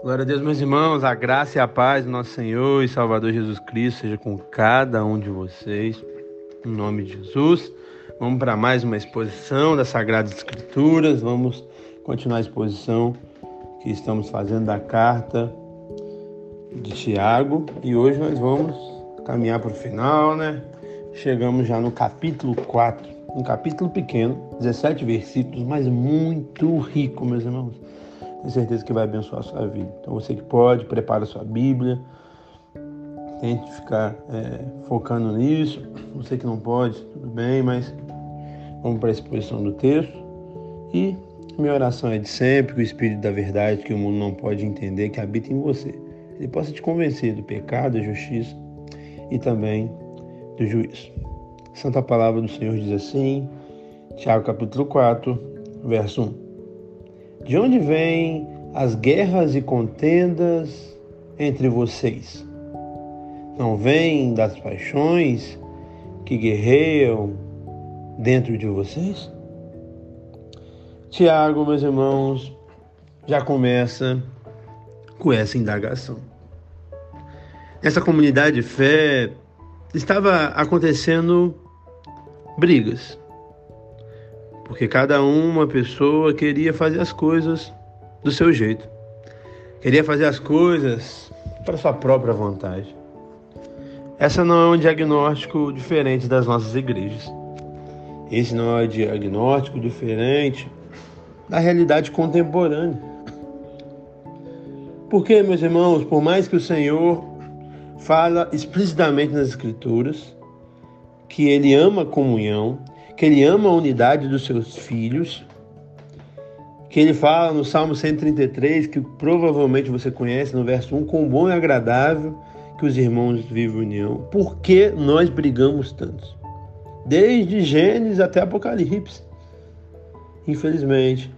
Glória a Deus, meus irmãos, a graça e a paz do nosso Senhor e Salvador Jesus Cristo seja com cada um de vocês, em nome de Jesus. Vamos para mais uma exposição das Sagradas Escrituras, vamos continuar a exposição que estamos fazendo da carta de Tiago e hoje nós vamos caminhar para o final, né? Chegamos já no capítulo 4, um capítulo pequeno, 17 versículos, mas muito rico, meus irmãos tenho certeza que vai abençoar a sua vida. Então você que pode, prepara a sua Bíblia, tente ficar é, focando nisso. Você que não pode, tudo bem, mas vamos para a exposição do texto. E minha oração é de sempre que o Espírito da verdade, que o mundo não pode entender, que habita em você, ele possa te convencer do pecado, da justiça e também do juízo. Santa Palavra do Senhor diz assim, Tiago capítulo 4, verso 1. De onde vêm as guerras e contendas entre vocês? Não vêm das paixões que guerreiam dentro de vocês? Tiago, meus irmãos, já começa com essa indagação. Nessa comunidade de fé estava acontecendo brigas porque cada uma pessoa queria fazer as coisas do seu jeito, queria fazer as coisas para sua própria vontade. Essa não é um diagnóstico diferente das nossas igrejas. Esse não é um diagnóstico diferente da realidade contemporânea. Porque, meus irmãos, por mais que o Senhor fala explicitamente nas Escrituras que Ele ama comunhão, que ele ama a unidade dos seus filhos, que ele fala no Salmo 133, que provavelmente você conhece no verso 1, quão bom e agradável que os irmãos vivem união. Por que nós brigamos tanto? Desde Gênesis até Apocalipse. Infelizmente,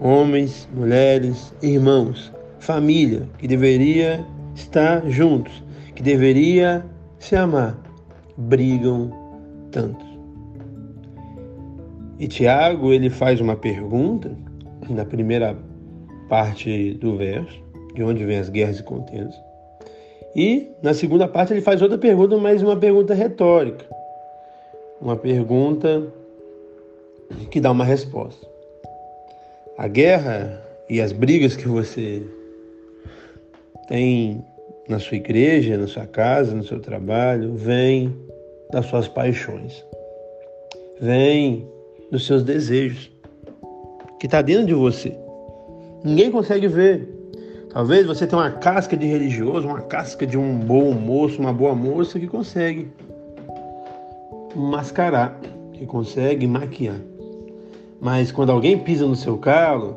homens, mulheres, irmãos, família que deveria estar juntos, que deveria se amar, brigam tanto. E Tiago ele faz uma pergunta na primeira parte do verso, de onde vêm as guerras e contendas. E na segunda parte ele faz outra pergunta, mas uma pergunta retórica. Uma pergunta que dá uma resposta. A guerra e as brigas que você tem na sua igreja, na sua casa, no seu trabalho, vêm das suas paixões. Vêm dos seus desejos, que está dentro de você. Ninguém consegue ver. Talvez você tenha uma casca de religioso, uma casca de um bom moço, uma boa moça que consegue mascarar, que consegue maquiar. Mas quando alguém pisa no seu calo,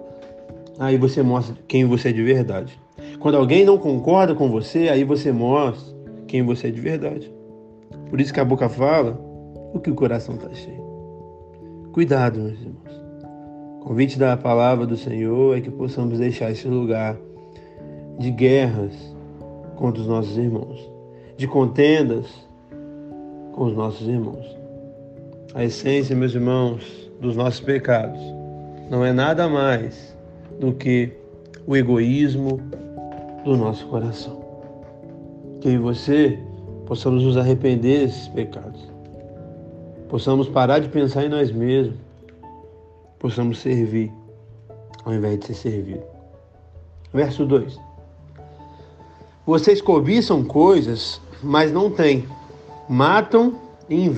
aí você mostra quem você é de verdade. Quando alguém não concorda com você, aí você mostra quem você é de verdade. Por isso que a boca fala o que o coração está cheio. Cuidado, meus irmãos. O convite da palavra do Senhor é que possamos deixar esse lugar de guerras contra os nossos irmãos, de contendas com os nossos irmãos. A essência, meus irmãos, dos nossos pecados não é nada mais do que o egoísmo do nosso coração. Que eu e você possamos nos arrepender desses pecados possamos parar de pensar em nós mesmos, possamos servir ao invés de ser servido. Verso 2: Vocês cobiçam coisas, mas não têm, matam e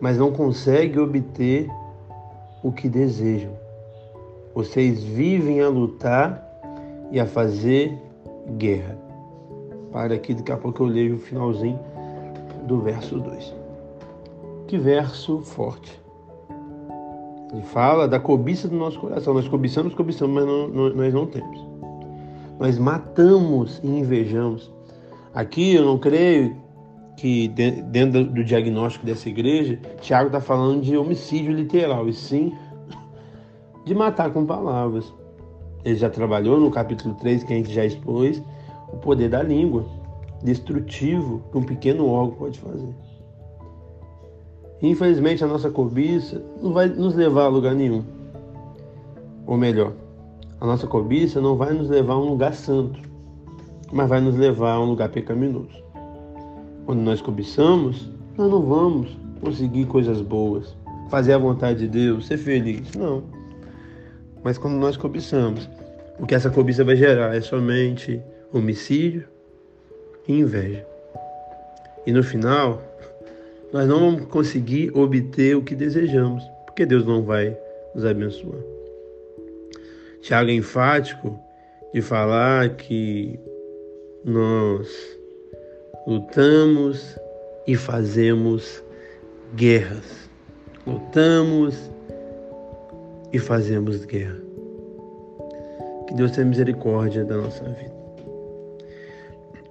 mas não conseguem obter o que desejam. Vocês vivem a lutar e a fazer guerra. Para aqui, daqui a pouco eu leio o finalzinho do verso 2. Que verso forte. Ele fala da cobiça do nosso coração. Nós cobiçamos, cobiçamos, mas não, não, nós não temos. Nós matamos e invejamos. Aqui eu não creio que dentro do diagnóstico dessa igreja, Tiago está falando de homicídio literal, e sim de matar com palavras. Ele já trabalhou no capítulo 3, que a gente já expôs, o poder da língua, destrutivo que um pequeno órgão pode fazer. Infelizmente, a nossa cobiça não vai nos levar a lugar nenhum. Ou melhor, A nossa cobiça não vai nos levar a um lugar santo, mas vai nos levar a um lugar pecaminoso. Quando nós cobiçamos, nós não vamos conseguir coisas boas, fazer a vontade de Deus, ser feliz. Não. Mas quando nós cobiçamos, o que essa cobiça vai gerar é somente homicídio e inveja. E no final, nós não vamos conseguir obter o que desejamos, porque Deus não vai nos abençoar. Tiago é enfático de falar que nós lutamos e fazemos guerras. Lutamos e fazemos guerra. Que Deus tenha misericórdia da nossa vida.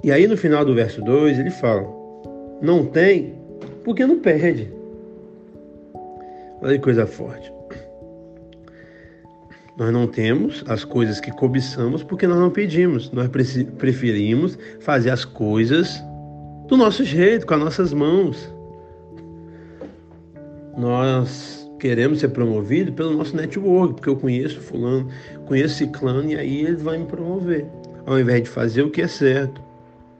E aí no final do verso 2 ele fala: Não tem porque não perde. Olha que coisa forte. Nós não temos as coisas que cobiçamos porque nós não pedimos. Nós preferimos fazer as coisas do nosso jeito, com as nossas mãos. Nós queremos ser promovidos pelo nosso network, porque eu conheço fulano, conheço ciclano e aí ele vai me promover. Ao invés de fazer o que é certo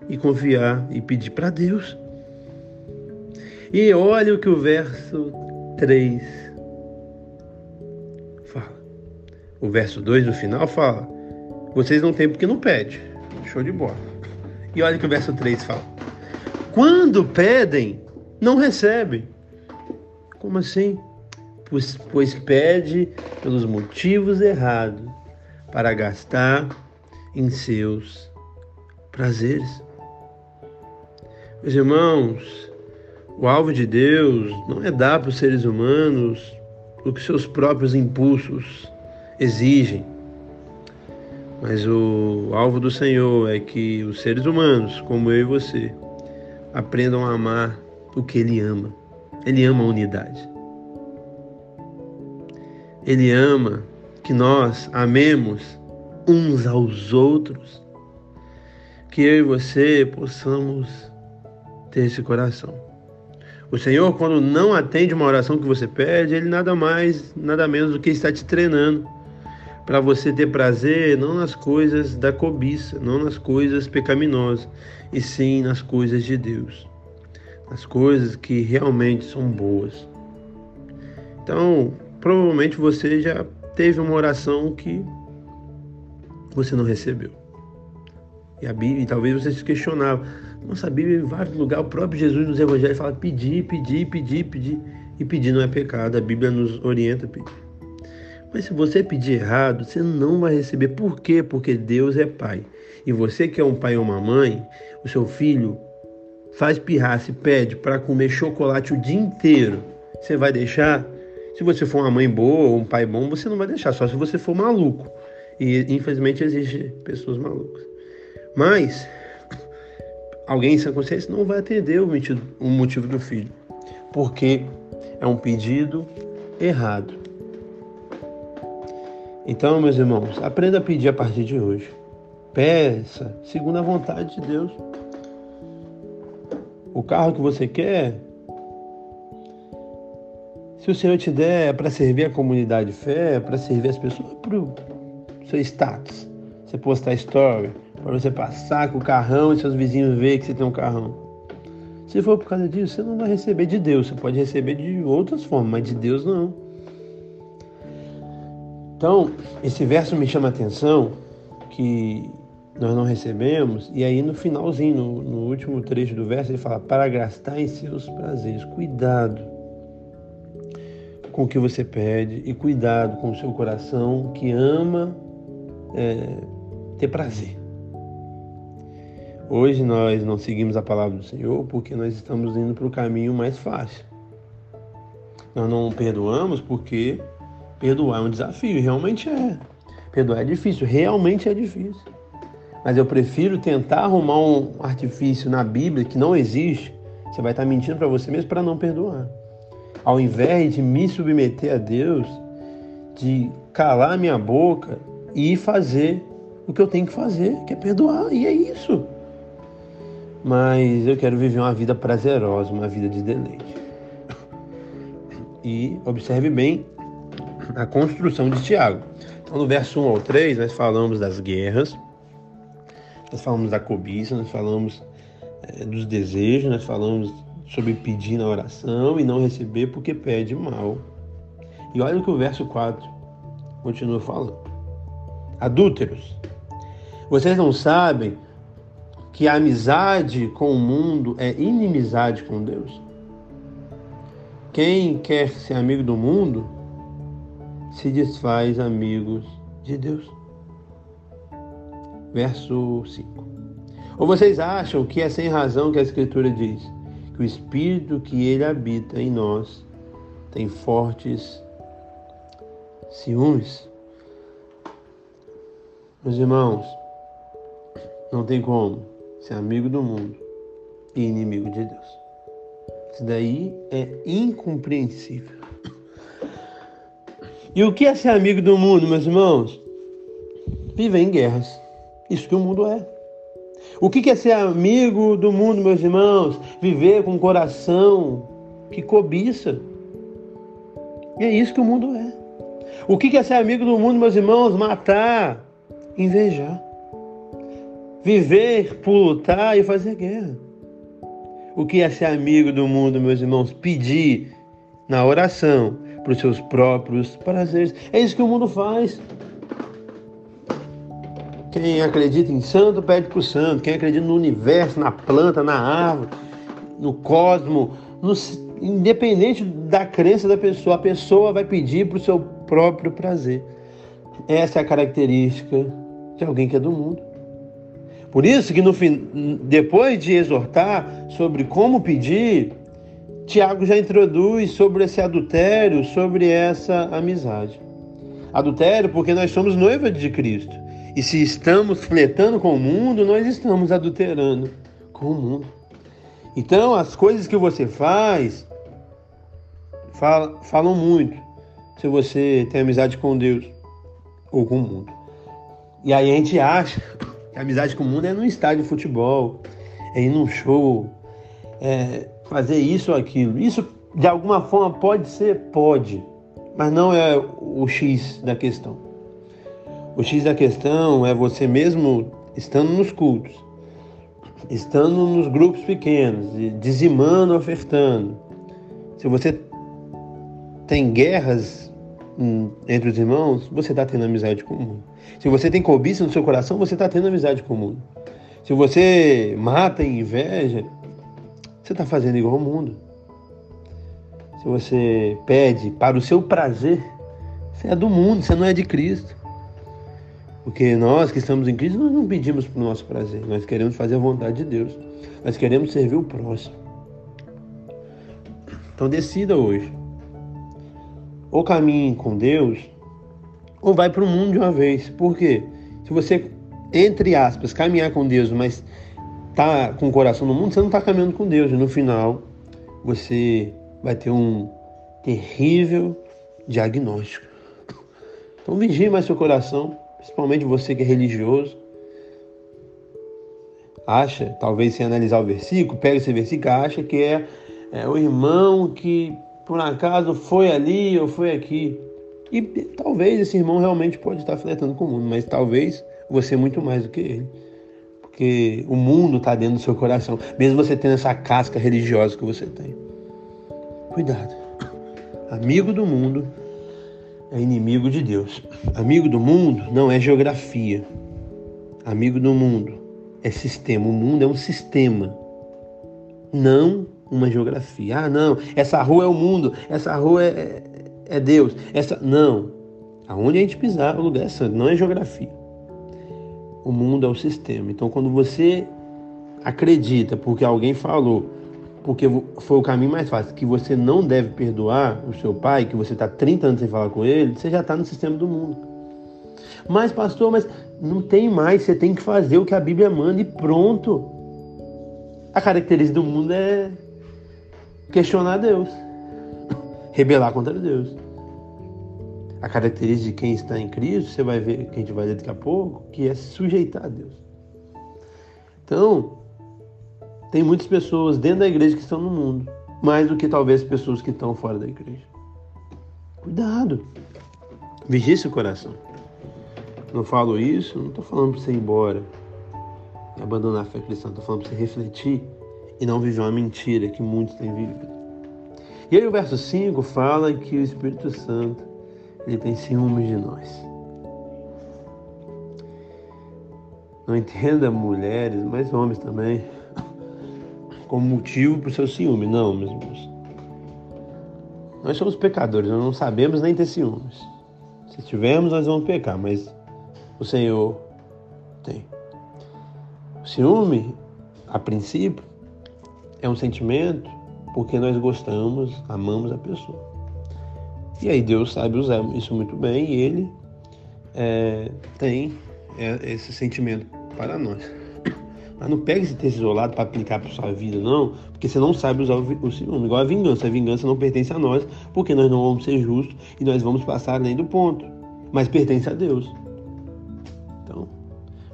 e confiar e pedir para Deus. E olha o que o verso 3 fala. O verso 2 no final fala: Vocês não têm porque não pede. Show de bola. E olha o que o verso 3 fala: Quando pedem, não recebem. Como assim? Pois, pois pede pelos motivos errados para gastar em seus prazeres. Meus irmãos, o alvo de Deus não é dar para os seres humanos o que seus próprios impulsos exigem, mas o alvo do Senhor é que os seres humanos, como eu e você, aprendam a amar o que Ele ama. Ele ama a unidade. Ele ama que nós amemos uns aos outros, que eu e você possamos ter esse coração. O Senhor, quando não atende uma oração que você pede, Ele nada mais, nada menos do que está te treinando para você ter prazer não nas coisas da cobiça, não nas coisas pecaminosas, e sim nas coisas de Deus, nas coisas que realmente são boas. Então, provavelmente você já teve uma oração que você não recebeu. E a Bíblia, talvez você se questionava, nossa Bíblia, em vários lugares, o próprio Jesus nos evangelhos fala pedir, pedir, pedir, pedir. E pedir não é pecado, a Bíblia nos orienta a pedir. Mas se você pedir errado, você não vai receber. Por quê? Porque Deus é pai. E você que é um pai ou uma mãe, o seu filho faz pirraça e pede para comer chocolate o dia inteiro. Você vai deixar? Se você for uma mãe boa ou um pai bom, você não vai deixar, só se você for maluco. E infelizmente existem pessoas malucas. Mas alguém sem consciência não vai atender o motivo, o motivo do filho, porque é um pedido errado. Então, meus irmãos, aprenda a pedir a partir de hoje. Peça segundo a vontade de Deus. O carro que você quer, se o Senhor te der é para servir a comunidade de fé, é para servir as pessoas, para o seu status. Você postar story, para você passar com o carrão e seus vizinhos verem que você tem um carrão. Se for por causa disso, você não vai receber de Deus. Você pode receber de outras formas, mas de Deus não. Então, esse verso me chama a atenção que nós não recebemos, e aí no finalzinho, no, no último trecho do verso, ele fala: para gastar em seus prazeres. Cuidado com o que você pede e cuidado com o seu coração que ama é, ter prazer. Hoje nós não seguimos a palavra do Senhor porque nós estamos indo para o caminho mais fácil. Nós não perdoamos porque perdoar é um desafio, realmente é. Perdoar é difícil, realmente é difícil. Mas eu prefiro tentar arrumar um artifício na Bíblia que não existe. Você vai estar mentindo para você mesmo para não perdoar. Ao invés de me submeter a Deus, de calar minha boca e fazer o que eu tenho que fazer, que é perdoar. E é isso mas eu quero viver uma vida prazerosa, uma vida de deleite. E observe bem a construção de Tiago. Então, no verso 1 ao 3, nós falamos das guerras, nós falamos da cobiça, nós falamos é, dos desejos, nós falamos sobre pedir na oração e não receber porque pede mal. E olha o que o verso 4 continua falando. Adúlteros, vocês não sabem que a amizade com o mundo é inimizade com Deus? Quem quer ser amigo do mundo se desfaz amigos de Deus. Verso 5. Ou vocês acham que é sem razão que a Escritura diz que o Espírito que ele habita em nós tem fortes ciúmes? Meus irmãos, não tem como ser amigo do mundo e inimigo de Deus. Isso daí é incompreensível. E o que é ser amigo do mundo, meus irmãos? Viver em guerras. Isso que o mundo é. O que é ser amigo do mundo, meus irmãos? Viver com um coração que cobiça. E é isso que o mundo é. O que é ser amigo do mundo, meus irmãos? Matar, invejar. Viver por lutar e fazer guerra. O que é ser amigo do mundo, meus irmãos? Pedir na oração para os seus próprios prazeres. É isso que o mundo faz. Quem acredita em santo, pede para o santo. Quem acredita no universo, na planta, na árvore, no cosmo, no, independente da crença da pessoa, a pessoa vai pedir para o seu próprio prazer. Essa é a característica de alguém que é do mundo. Por isso que no depois de exortar sobre como pedir, Tiago já introduz sobre esse adultério, sobre essa amizade. Adultério porque nós somos noiva de Cristo. E se estamos fletando com o mundo, nós estamos adulterando com o mundo. Então, as coisas que você faz falam muito se você tem amizade com Deus ou com o mundo. E aí a gente acha a amizade com o mundo é num estádio de futebol, é ir num show, é fazer isso ou aquilo. Isso de alguma forma pode ser? Pode, mas não é o X da questão. O X da questão é você mesmo estando nos cultos, estando nos grupos pequenos, dizimando, ofertando. Se você tem guerras hum, entre os irmãos, você está tendo amizade com o mundo. Se você tem cobiça no seu coração, você está tendo amizade com o mundo. Se você mata em inveja, você está fazendo igual ao mundo. Se você pede para o seu prazer, você é do mundo, você não é de Cristo. Porque nós que estamos em Cristo, nós não pedimos para o nosso prazer, nós queremos fazer a vontade de Deus. Nós queremos servir o próximo. Então decida hoje. Ou caminhe com Deus, ou vai para o mundo de uma vez. Por quê? Se você, entre aspas, caminhar com Deus, mas tá com o coração no mundo, você não está caminhando com Deus. E no final, você vai ter um terrível diagnóstico. Então vigie mais seu coração, principalmente você que é religioso. Acha, talvez sem analisar o versículo, pega esse versículo, acha que é, é o irmão que por acaso foi ali ou foi aqui. E talvez esse irmão realmente pode estar flertando com o mundo, mas talvez você muito mais do que ele. Porque o mundo está dentro do seu coração, mesmo você tendo essa casca religiosa que você tem. Cuidado. Amigo do mundo é inimigo de Deus. Amigo do mundo não é geografia. Amigo do mundo é sistema. O mundo é um sistema, não uma geografia. Ah, não, essa rua é o mundo, essa rua é, é Deus. Essa não. Aonde a gente pisar, o lugar é santo, não é geografia. O mundo é o sistema. Então, quando você acredita porque alguém falou, porque foi o caminho mais fácil, que você não deve perdoar o seu pai, que você está 30 anos sem falar com ele, você já está no sistema do mundo. Mas, pastor, mas não tem mais, você tem que fazer o que a Bíblia manda e pronto. A característica do mundo é questionar Deus rebelar contra Deus. A característica de quem está em Cristo, você vai ver, que a gente vai ver daqui a pouco, que é se sujeitar a Deus. Então, tem muitas pessoas dentro da igreja que estão no mundo, mais do que talvez pessoas que estão fora da igreja. Cuidado. Vigie seu coração. não falo isso, não estou falando para você ir embora e abandonar a fé cristã, estou falando para você refletir e não viver uma mentira que muitos têm vivido. E aí o verso 5 fala que o Espírito Santo ele tem ciúmes de nós. Não entenda mulheres, mas homens também, como motivo para o seu ciúme. Não, meus irmãos. Nós somos pecadores, nós não sabemos nem ter ciúmes. Se tivermos, nós vamos pecar, mas o Senhor tem. O ciúme, a princípio, é um sentimento porque nós gostamos, amamos a pessoa. E aí Deus sabe usar isso muito bem e Ele é, tem é, esse sentimento para nós. Mas não pegue esse texto isolado para aplicar para sua vida, não, porque você não sabe usar o, o ciúme. Igual a vingança. A vingança não pertence a nós, porque nós não vamos ser justos e nós vamos passar além do ponto. Mas pertence a Deus. Então,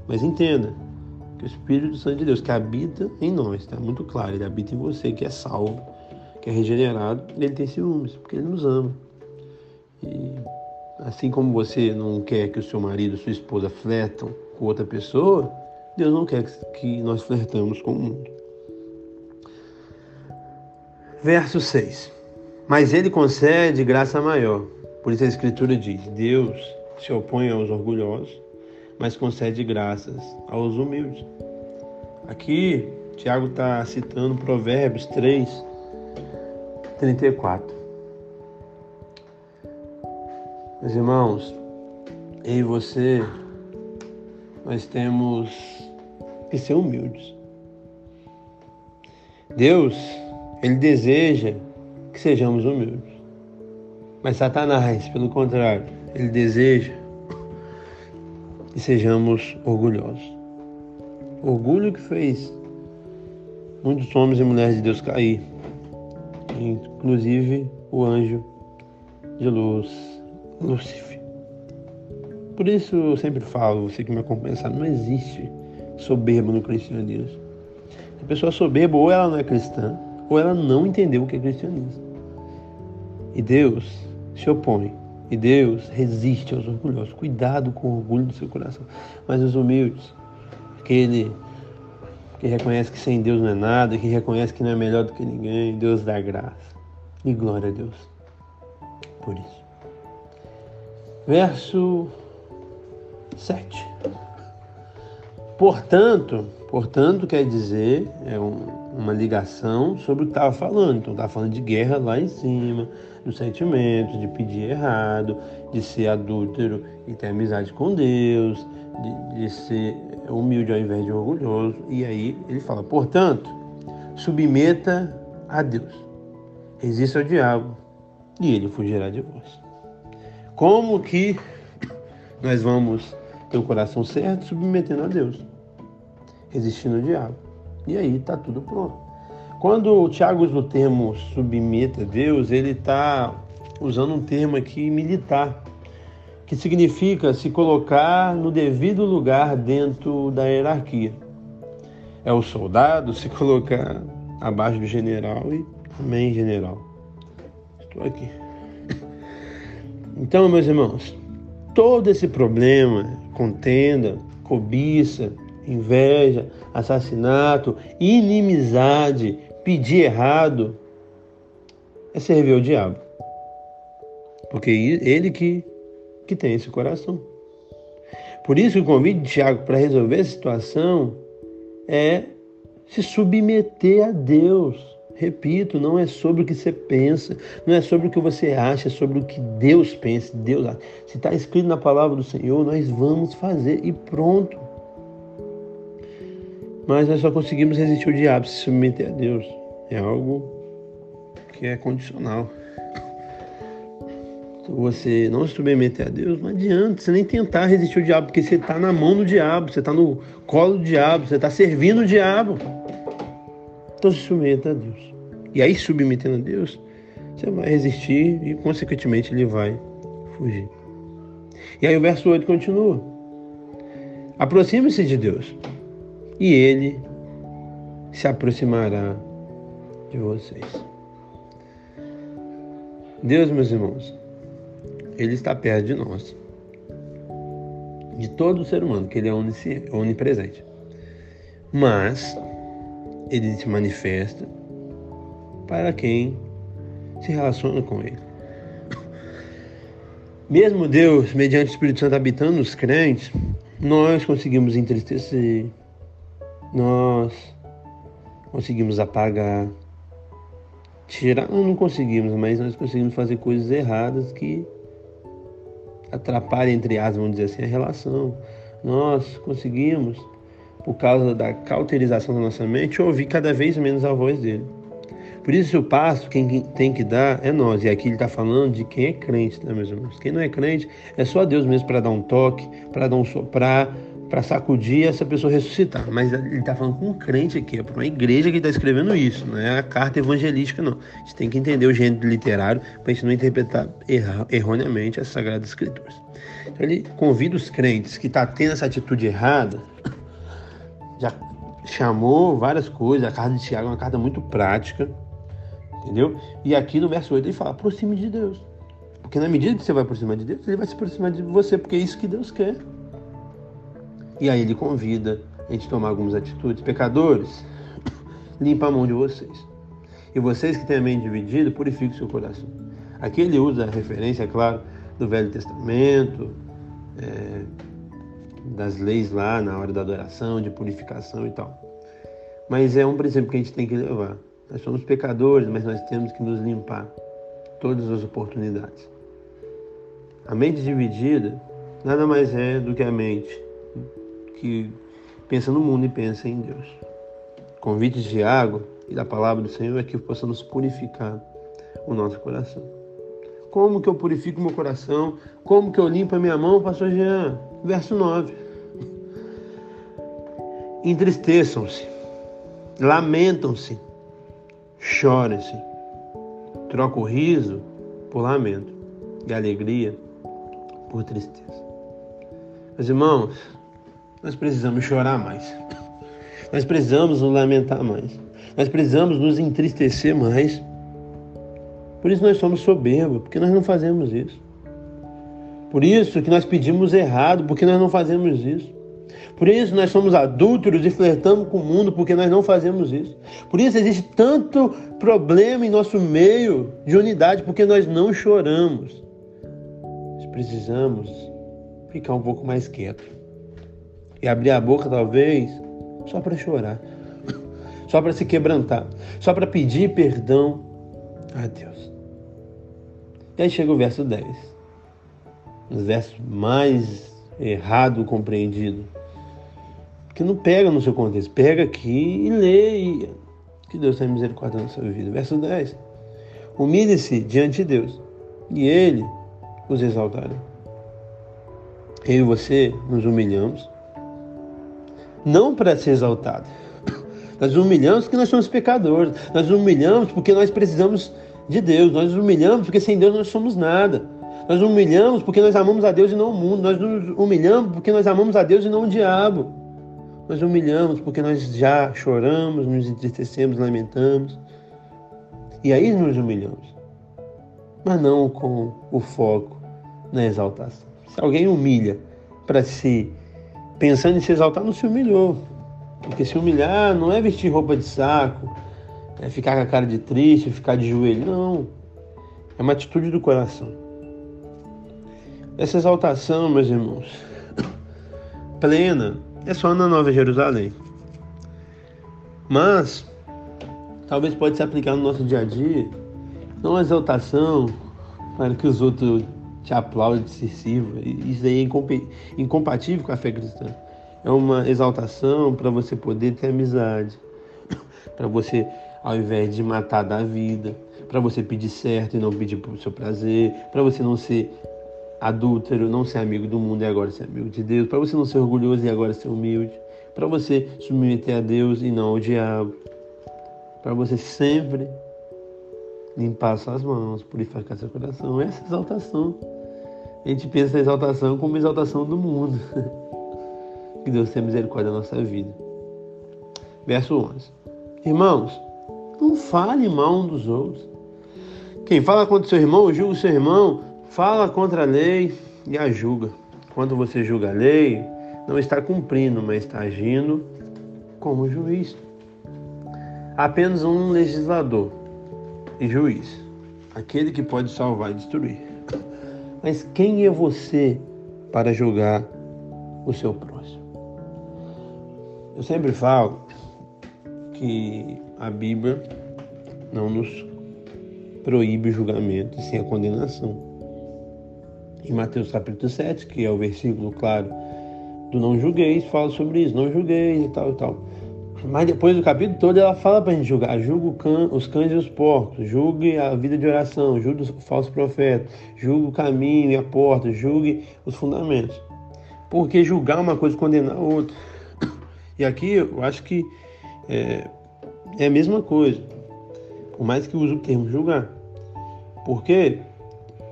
mas entenda que o Espírito Santo de Deus que habita em nós, está muito claro, ele habita em você, que é salvo, que é regenerado, ele tem ciúmes, porque ele nos ama. E assim como você não quer que o seu marido, sua esposa flertam com outra pessoa, Deus não quer que nós flertamos com o mundo. Verso 6. Mas ele concede graça maior. Por isso a Escritura diz: Deus se opõe aos orgulhosos, mas concede graças aos humildes. Aqui, Tiago está citando Provérbios 3, 34. Meus irmãos, eu e você, nós temos que ser humildes. Deus, Ele deseja que sejamos humildes. Mas Satanás, pelo contrário, ele deseja que sejamos orgulhosos. Orgulho que fez muitos homens e mulheres de Deus cair, inclusive o anjo de luz, Lúcifer. Por isso eu sempre falo, você que me acompanha sabe, não existe soberba no cristianismo. A pessoa soberba ou ela não é cristã, ou ela não entendeu o que é cristianismo. E Deus se opõe. E Deus resiste aos orgulhosos. Cuidado com o orgulho do seu coração. Mas os humildes, aquele que reconhece que sem Deus não é nada, que reconhece que não é melhor do que ninguém, Deus dá graça. E glória a Deus por isso. Verso 7. Portanto, portanto quer dizer, é um, uma ligação sobre o que estava falando. Então estava falando de guerra lá em cima, dos sentimentos, de pedir errado, de ser adúltero e ter amizade com Deus, de, de ser humilde ao invés de orgulhoso. E aí ele fala, portanto, submeta a Deus, resista ao diabo e ele fugirá de vós. Como que nós vamos ter o coração certo submetendo a Deus? resistindo ao diabo. E aí está tudo pronto. Quando o Tiago usa o termo submeta a Deus, ele está usando um termo aqui militar, que significa se colocar no devido lugar dentro da hierarquia. É o soldado se colocar abaixo do general e também general. Estou aqui. Então, meus irmãos, todo esse problema, contenda, cobiça, inveja, assassinato, inimizade, pedir errado, é servir ao diabo. Porque ele que, que tem esse coração. Por isso o convite de Tiago para resolver essa situação é se submeter a Deus. Repito, não é sobre o que você pensa, não é sobre o que você acha, é sobre o que Deus pensa, Deus. Se está escrito na palavra do Senhor, nós vamos fazer e pronto. Mas nós só conseguimos resistir o diabo se submeter a Deus. É algo que é condicional. Você não se submeter a Deus, não adianta você nem tentar resistir o diabo, porque você está na mão do diabo, você está no colo do diabo, você está servindo o diabo. Então se submeta a Deus. E aí, submetendo a Deus, você vai resistir e, consequentemente, ele vai fugir. E aí o verso 8 continua. Aproxime-se de Deus e ele se aproximará de vocês. Deus, meus irmãos, ele está perto de nós. de todo ser humano, que ele é onipresente. Mas ele se manifesta para quem se relaciona com ele. Mesmo Deus, mediante o Espírito Santo habitando nos crentes, nós conseguimos entristecer, nós conseguimos apagar, tirar, não conseguimos, mas nós conseguimos fazer coisas erradas que atrapalham, entre aspas, vamos dizer assim, a relação. Nós conseguimos, por causa da cauterização da nossa mente, ouvir cada vez menos a voz dele. Por isso o passo quem tem que dar é nós. E aqui ele está falando de quem é crente, né, meus irmãos? Quem não é crente é só Deus mesmo para dar um toque, para dar um soprar, para sacudir essa pessoa ressuscitar. Mas ele está falando com um crente aqui, é para uma igreja que está escrevendo isso, não é a carta evangelística, não. A gente tem que entender o gênero literário para a gente não interpretar erroneamente as Sagradas Escrituras. Então ele convida os crentes que estão tá tendo essa atitude errada, já chamou várias coisas, a carta de Tiago é uma carta muito prática, entendeu? E aqui no verso 8 ele fala: aproxime de Deus. Porque na medida que você vai aproximar de Deus, ele vai se aproximar de você, porque é isso que Deus quer. E aí ele convida a gente tomar algumas atitudes. Pecadores, limpa a mão de vocês. E vocês que têm a mente dividida, purifiquem o seu coração. Aqui ele usa a referência, é claro, do Velho Testamento, é, das leis lá na hora da adoração, de purificação e tal. Mas é um princípio que a gente tem que levar. Nós somos pecadores, mas nós temos que nos limpar todas as oportunidades. A mente dividida nada mais é do que a mente que pensa no mundo e pensa em Deus. O convite de água e da palavra do Senhor é que possamos purificar o nosso coração. Como que eu purifico meu coração? Como que eu limpo a minha mão, pastor Jean? Verso 9. Entristeçam-se, lamentam-se, chorem-se. Troca o riso por lamento e a alegria por tristeza. Meus irmãos, nós precisamos chorar mais. Nós precisamos nos lamentar mais. Nós precisamos nos entristecer mais. Por isso nós somos soberbos, porque nós não fazemos isso. Por isso que nós pedimos errado, porque nós não fazemos isso. Por isso nós somos adúlteros e flertamos com o mundo, porque nós não fazemos isso. Por isso existe tanto problema em nosso meio de unidade, porque nós não choramos. Nós precisamos ficar um pouco mais quietos e abrir a boca, talvez, só para chorar, só para se quebrantar, só para pedir perdão a Deus. E aí chega o verso 10, o verso mais errado compreendido, que não pega no seu contexto, pega aqui e lê. E... Que Deus tenha misericórdia na sua vida. Verso 10. Humilhe-se diante de Deus, e Ele os exaltará. Eu e você nos humilhamos não para ser exaltado. Nós humilhamos porque nós somos pecadores. Nós humilhamos porque nós precisamos de Deus. Nós humilhamos porque sem Deus nós somos nada. Nós humilhamos porque nós amamos a Deus e não o mundo. Nós humilhamos porque nós amamos a Deus e não o diabo. Nós humilhamos porque nós já choramos, nos entristecemos, lamentamos. E aí nos humilhamos. Mas não com o foco na exaltação. Se alguém humilha para se pensando em se exaltar, não se humilhou. Porque se humilhar não é vestir roupa de saco, é ficar com a cara de triste, ficar de joelho. Não. É uma atitude do coração. Essa exaltação, meus irmãos, plena, é só na Nova Jerusalém. Mas, talvez pode se aplicar no nosso dia a dia, não a exaltação para que os outros te aplaude, te sirva. Isso aí é incompatível com a fé cristã. É uma exaltação para você poder ter amizade, para você, ao invés de matar da vida, para você pedir certo e não pedir para o seu prazer, para você não ser adúltero, não ser amigo do mundo e agora ser amigo de Deus, para você não ser orgulhoso e agora ser humilde, para você submeter a Deus e não ao diabo, para você sempre limpar suas mãos, purificar seu coração. Essa exaltação a gente pensa na exaltação como exaltação do mundo. que Deus tenha misericórdia da nossa vida. Verso 11. Irmãos, não fale mal um dos outros. Quem fala contra o seu irmão, julga o seu irmão, fala contra a lei e a julga. quando você julga a lei, não está cumprindo, mas está agindo como juiz. Apenas um legislador e juiz, aquele que pode salvar e destruir. Mas quem é você para julgar o seu próximo? Eu sempre falo que a Bíblia não nos proíbe o julgamento, sim a condenação. Em Mateus capítulo 7, que é o versículo claro do não julgueis, fala sobre isso, não julgueis e tal e tal. Mas depois do capítulo todo ela fala para a gente julgar. Julgue os cães e os porcos, julgue a vida de oração, julgue os falsos profetas, julgue o caminho e a porta, julgue os fundamentos. Porque julgar uma coisa e condenar outra. E aqui eu acho que é, é a mesma coisa. Por mais que use o termo julgar. Por quê?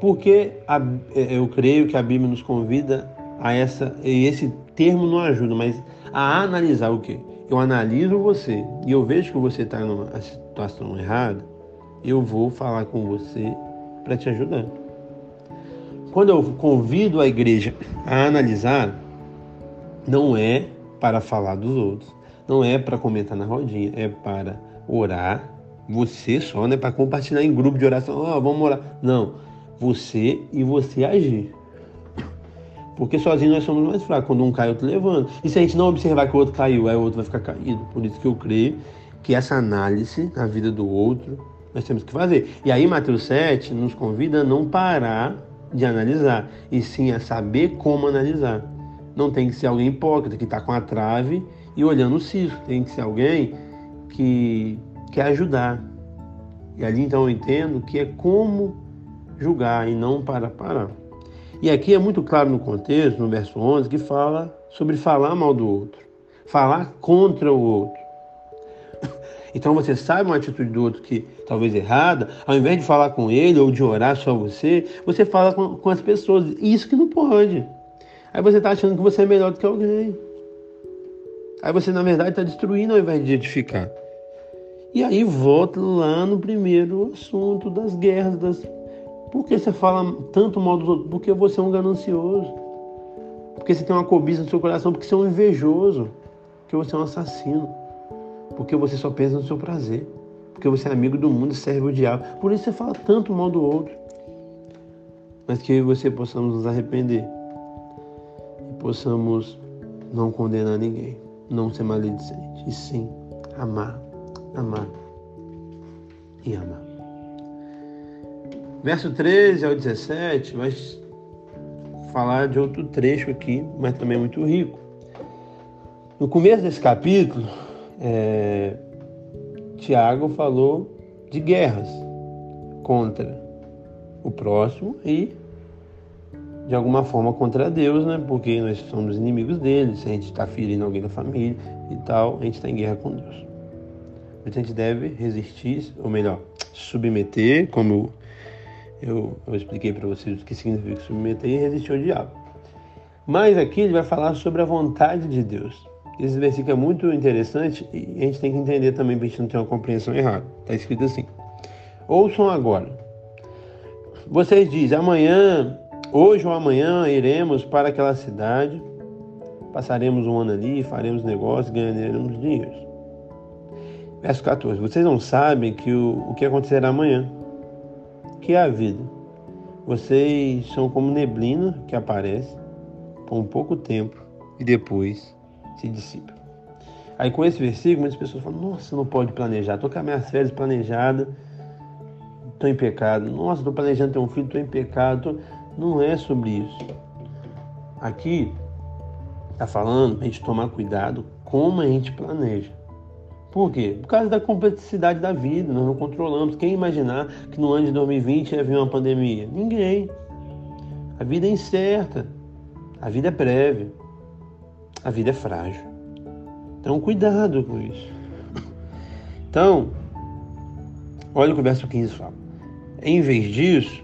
Porque a, é, eu creio que a Bíblia nos convida a essa. E esse termo não ajuda, mas a analisar o quê? Eu analiso você e eu vejo que você está numa situação errada, eu vou falar com você para te ajudar. Quando eu convido a igreja a analisar, não é para falar dos outros, não é para comentar na rodinha, é para orar. Você só, não é para compartilhar em grupo de oração, oh, vamos orar. Não, você e você agir. Porque sozinho nós somos mais fracos. Quando um cai, outro levanta. E se a gente não observar que o outro caiu, aí o outro vai ficar caído. Por isso que eu creio que essa análise na vida do outro nós temos que fazer. E aí Mateus 7 nos convida a não parar de analisar, e sim a saber como analisar. Não tem que ser alguém hipócrita que está com a trave e olhando o circo. Tem que ser alguém que quer ajudar. E ali então eu entendo que é como julgar e não para parar. E aqui é muito claro no contexto, no verso 11, que fala sobre falar mal do outro, falar contra o outro. Então você sabe uma atitude do outro que talvez errada, ao invés de falar com ele ou de orar só você, você fala com, com as pessoas. Isso que não pode. Aí você está achando que você é melhor do que alguém. Aí você, na verdade, está destruindo ao invés de edificar. E aí volta lá no primeiro assunto das guerras, das por que você fala tanto mal dos outros? Porque você é um ganancioso. Porque você tem uma cobiça no seu coração. Porque você é um invejoso. Porque você é um assassino. Porque você só pensa no seu prazer. Porque você é amigo do mundo e serve o diabo. Por isso você fala tanto mal do outro. Mas que eu e você possamos nos arrepender. E possamos não condenar ninguém. Não ser maledicente. E sim amar. Amar. E amar. Verso 13 ao 17 vai falar de outro trecho aqui, mas também muito rico. No começo desse capítulo, é, Tiago falou de guerras contra o próximo e de alguma forma contra Deus, né? Porque nós somos inimigos dele, se a gente está ferindo alguém da família e tal, a gente está em guerra com Deus. Mas a gente deve resistir, ou melhor, submeter, como eu, eu expliquei para vocês o que significa submeter e resistir ao diabo. Mas aqui ele vai falar sobre a vontade de Deus. Esse versículo é muito interessante e a gente tem que entender também para a gente não ter uma compreensão errada. Está escrito assim: Ouçam agora. Vocês dizem, amanhã, hoje ou amanhã, iremos para aquela cidade, passaremos um ano ali, faremos negócios, ganharemos dinheiro. Verso 14: Vocês não sabem que o, o que acontecerá amanhã que é a vida? Vocês são como neblina que aparece por um pouco tempo e depois se dissipa. Aí com esse versículo, muitas pessoas falam, nossa, não pode planejar, estou com as minhas férias planejadas, estou em pecado. Nossa, estou planejando ter um filho, estou em pecado. Não é sobre isso. Aqui está falando para a gente tomar cuidado como a gente planeja. Por quê? Por causa da complexidade da vida, nós não controlamos. Quem imaginar que no ano de 2020 ia vir uma pandemia? Ninguém. A vida é incerta, a vida é prévia, a vida é frágil. Então, cuidado com isso. Então, olha o que o verso 15 fala. Em vez disso,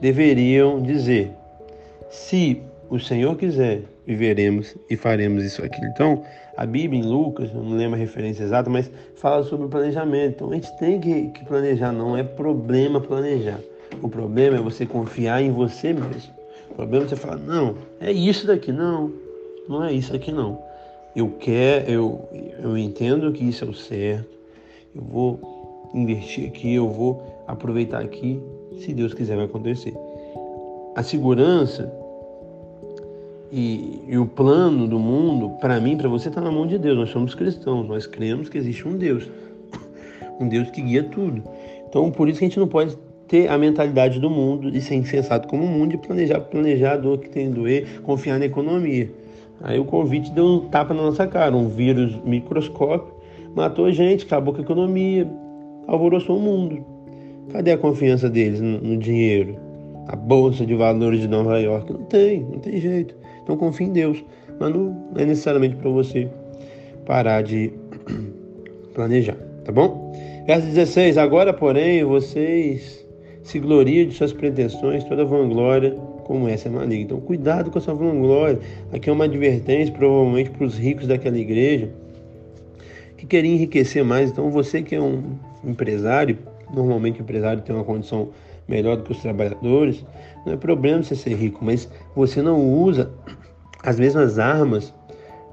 deveriam dizer: se o Senhor quiser, viveremos e faremos isso aqui. Então, a Bíblia em Lucas, não lembro a referência exata, mas fala sobre o planejamento. Então, a gente tem que, que planejar, não é problema planejar. O problema é você confiar em você mesmo. O problema é você falar, não, é isso daqui, não, não é isso daqui não. Eu quero, eu, eu entendo que isso é o certo, eu vou investir aqui, eu vou aproveitar aqui, se Deus quiser vai acontecer. A segurança e, e o plano do mundo, para mim, para você, está na mão de Deus. Nós somos cristãos, nós cremos que existe um Deus, um Deus que guia tudo. Então, por isso que a gente não pode ter a mentalidade do mundo e ser insensato como o mundo e planejar, planejar a dor que tem doer, confiar na economia. Aí o convite deu um tapa na nossa cara, um vírus microscópio, matou a gente, acabou com a economia, alvoroçou o mundo. Cadê a confiança deles no, no dinheiro? A bolsa de valores de Nova York? Não tem, não tem jeito. Então confie em Deus, mas não é necessariamente para você parar de planejar, tá bom? Verso 16: Agora, porém, vocês se gloriam de suas pretensões, toda vanglória como essa é maligna. Então, cuidado com essa vanglória. Aqui é uma advertência, provavelmente, para os ricos daquela igreja que queriam enriquecer mais. Então, você que é um empresário, normalmente o empresário tem uma condição melhor do que os trabalhadores, não é problema você ser rico, mas você não usa as mesmas armas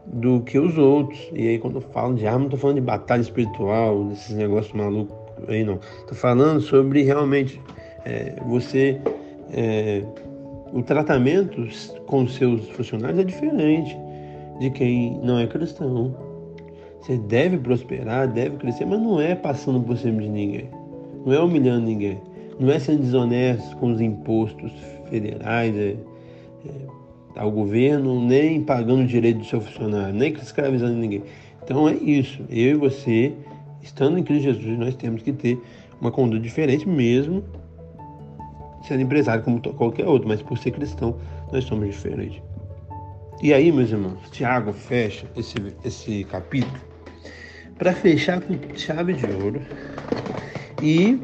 do que os outros. E aí, quando eu falo de arma, não estou falando de batalha espiritual, desses negócios malucos aí, não. Estou falando sobre realmente é, você. É, o tratamento com seus funcionários é diferente de quem não é cristão. Você deve prosperar, deve crescer, mas não é passando por cima de ninguém. Não é humilhando ninguém. Não é sendo desonesto com os impostos federais é, é, ao governo, nem pagando o direito do seu funcionário, nem escravizando ninguém. Então é isso. Eu e você, estando em Cristo Jesus, nós temos que ter uma conduta diferente mesmo sendo empresário como qualquer outro, mas por ser cristão, nós somos diferentes. E aí, meus irmãos, Tiago fecha esse, esse capítulo para fechar com chave de ouro e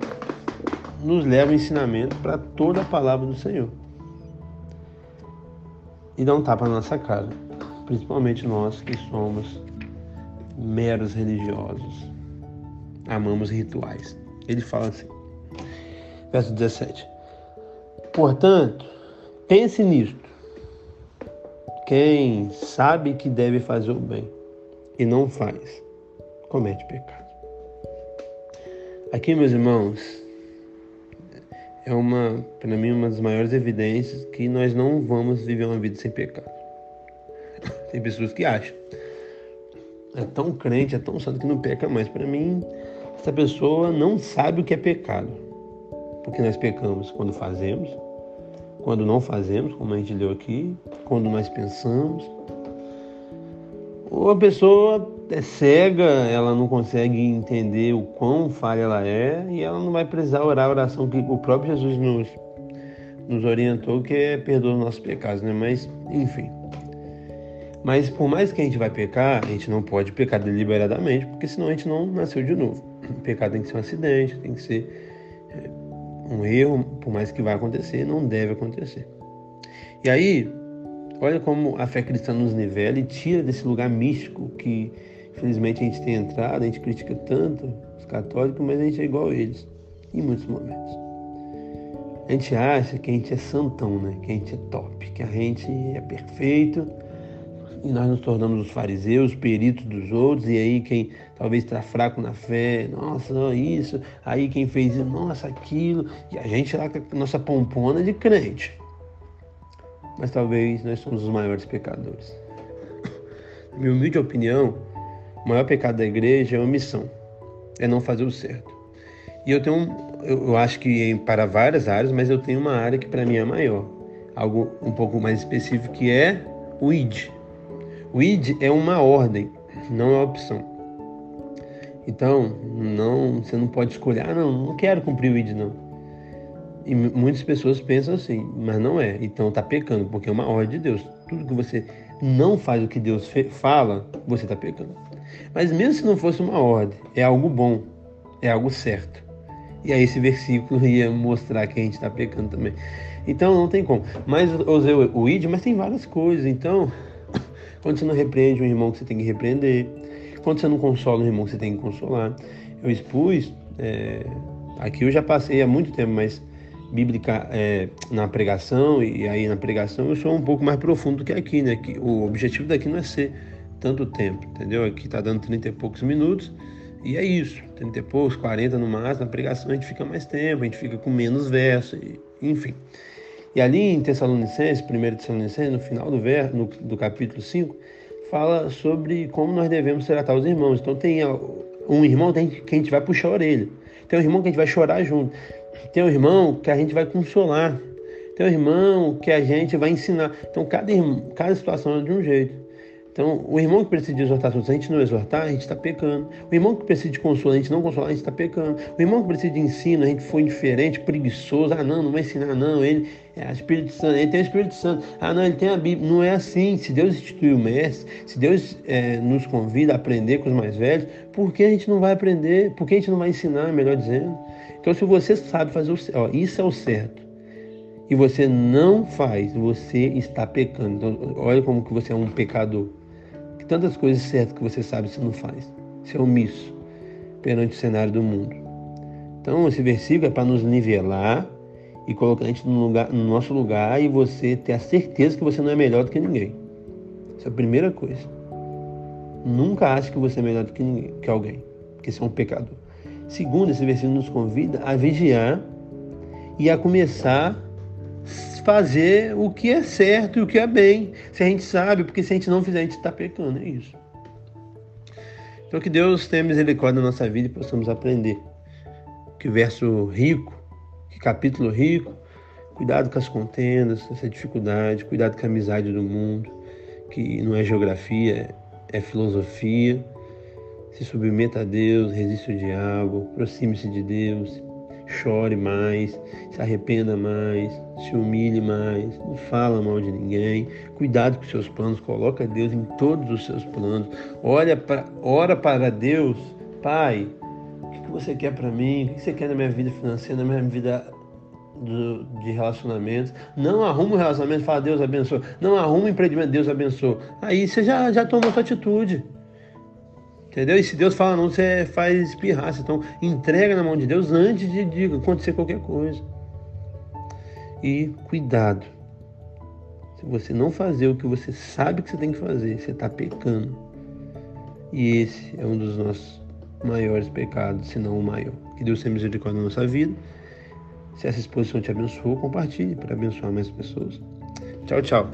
nos leva ensinamento para toda a palavra do Senhor. E dá um tapa na nossa cara, principalmente nós que somos meros religiosos, amamos rituais. Ele fala assim, verso 17: Portanto, pense nisto. Quem sabe que deve fazer o bem e não faz, comete pecado. Aqui, meus irmãos, é uma, para mim, uma das maiores evidências que nós não vamos viver uma vida sem pecado. Tem pessoas que acham. É tão crente, é tão santo que não peca mais. Para mim, essa pessoa não sabe o que é pecado. Porque nós pecamos quando fazemos, quando não fazemos, como a gente leu aqui, quando nós pensamos. Ou a pessoa é cega, ela não consegue entender o quão falha ela é e ela não vai precisar orar a oração que o próprio Jesus nos, nos orientou, que é perdoar os nossos pecados, né? Mas, enfim. Mas por mais que a gente vai pecar, a gente não pode pecar deliberadamente, porque senão a gente não nasceu de novo. O pecado tem que ser um acidente, tem que ser é, um erro, por mais que vai acontecer, não deve acontecer. E aí, olha como a fé cristã nos nivela e tira desse lugar místico que, infelizmente, a gente tem entrado, a gente critica tanto os católicos, mas a gente é igual a eles, em muitos momentos. A gente acha que a gente é santão, né? Que a gente é top, que a gente é perfeito e nós nos tornamos os fariseus, peritos dos outros, e aí quem talvez está fraco na fé, nossa, isso, aí quem fez isso, nossa, aquilo, e a gente lá com a nossa pompona de crente. Mas talvez nós somos os maiores pecadores. Na minha humilde opinião, o maior pecado da igreja é omissão, é não fazer o certo. E eu tenho, eu acho que para várias áreas, mas eu tenho uma área que para mim é maior, algo um pouco mais específico que é o ID, o id é uma ordem, não é opção. Então, não, você não pode escolher, ah, não, não quero cumprir o id, não. E muitas pessoas pensam assim, mas não é. Então está pecando, porque é uma ordem de Deus. Tudo que você não faz o que Deus fala, você está pecando. Mas mesmo se não fosse uma ordem, é algo bom, é algo certo. E aí esse versículo ia mostrar que a gente está pecando também. Então não tem como. Mas usei o id, mas tem várias coisas. Então quando você não repreende um irmão que você tem que repreender. Quando você não consola um irmão que você tem que consolar. Eu expus, é, aqui eu já passei há muito tempo, mas bíblica é, na pregação, e aí na pregação eu sou um pouco mais profundo do que aqui, né? Que o objetivo daqui não é ser tanto tempo, entendeu? Aqui tá dando 30 e poucos minutos, e é isso, 30 e poucos, 40 no máximo, na pregação a gente fica mais tempo, a gente fica com menos verso, enfim. E ali em Tessalonicenses, 1 Tessalonicenses, no final do, ver, no, do capítulo 5, fala sobre como nós devemos tratar os irmãos. Então tem um irmão que a gente vai puxar a orelha, tem um irmão que a gente vai chorar junto, tem um irmão que a gente vai consolar, tem um irmão que a gente vai ensinar. Então cada, cada situação é de um jeito. Então, o irmão que precisa de exortação, se a gente não exortar, a gente está pecando. O irmão que precisa de consolo, a gente não consolar, a gente está pecando. O irmão que precisa de ensino, a gente foi indiferente, preguiçoso. Ah, não, não vai ensinar, não. Ele é Espírito Santo, ele tem o Espírito Santo. Ah, não, ele tem a Bíblia. Não é assim. Se Deus instituiu o mestre, se Deus é, nos convida a aprender com os mais velhos, por que a gente não vai aprender? Por que a gente não vai ensinar, melhor dizendo? Então, se você sabe fazer o certo, isso é o certo e você não faz, você está pecando. Então, olha como que você é um pecador tantas coisas certas que você sabe você não faz. Você é omisso perante o cenário do mundo. Então, esse versículo é para nos nivelar e colocar a gente no, lugar, no nosso lugar e você ter a certeza que você não é melhor do que ninguém. Essa é a primeira coisa. Nunca ache que você é melhor do que, ninguém, que alguém, porque você é um pecador. Segundo, esse versículo nos convida a vigiar e a começar fazer o que é certo e o que é bem. Se a gente sabe, porque se a gente não fizer, a gente está pecando. É isso. Então que Deus tenha misericórdia na nossa vida e possamos aprender. Que verso rico, que capítulo rico, cuidado com as contendas, essa dificuldade, cuidado com a amizade do mundo, que não é geografia, é filosofia. Se submeta a Deus, resista o diabo, aproxime-se de Deus, chore mais, se arrependa mais, se humilhe mais, não fala mal de ninguém, cuidado com seus planos, coloca Deus em todos os seus planos, olha ora para Deus, Pai, o que você quer para mim? O que você quer na minha vida financeira, na minha vida do, de relacionamentos? Não arruma um relacionamento, fala Deus abençoa. Não arruma um empreendimento, Deus abençoa. Aí você já, já tomou sua atitude. Entendeu? E se Deus fala não, você faz espirraça. Então, entrega na mão de Deus antes de, de acontecer qualquer coisa. E cuidado. Se você não fazer o que você sabe que você tem que fazer, você está pecando. E esse é um dos nossos maiores pecados, se não o maior. Que Deus tenha misericórdia na nossa vida. Se essa exposição te abençoou, compartilhe para abençoar mais pessoas. Tchau, tchau.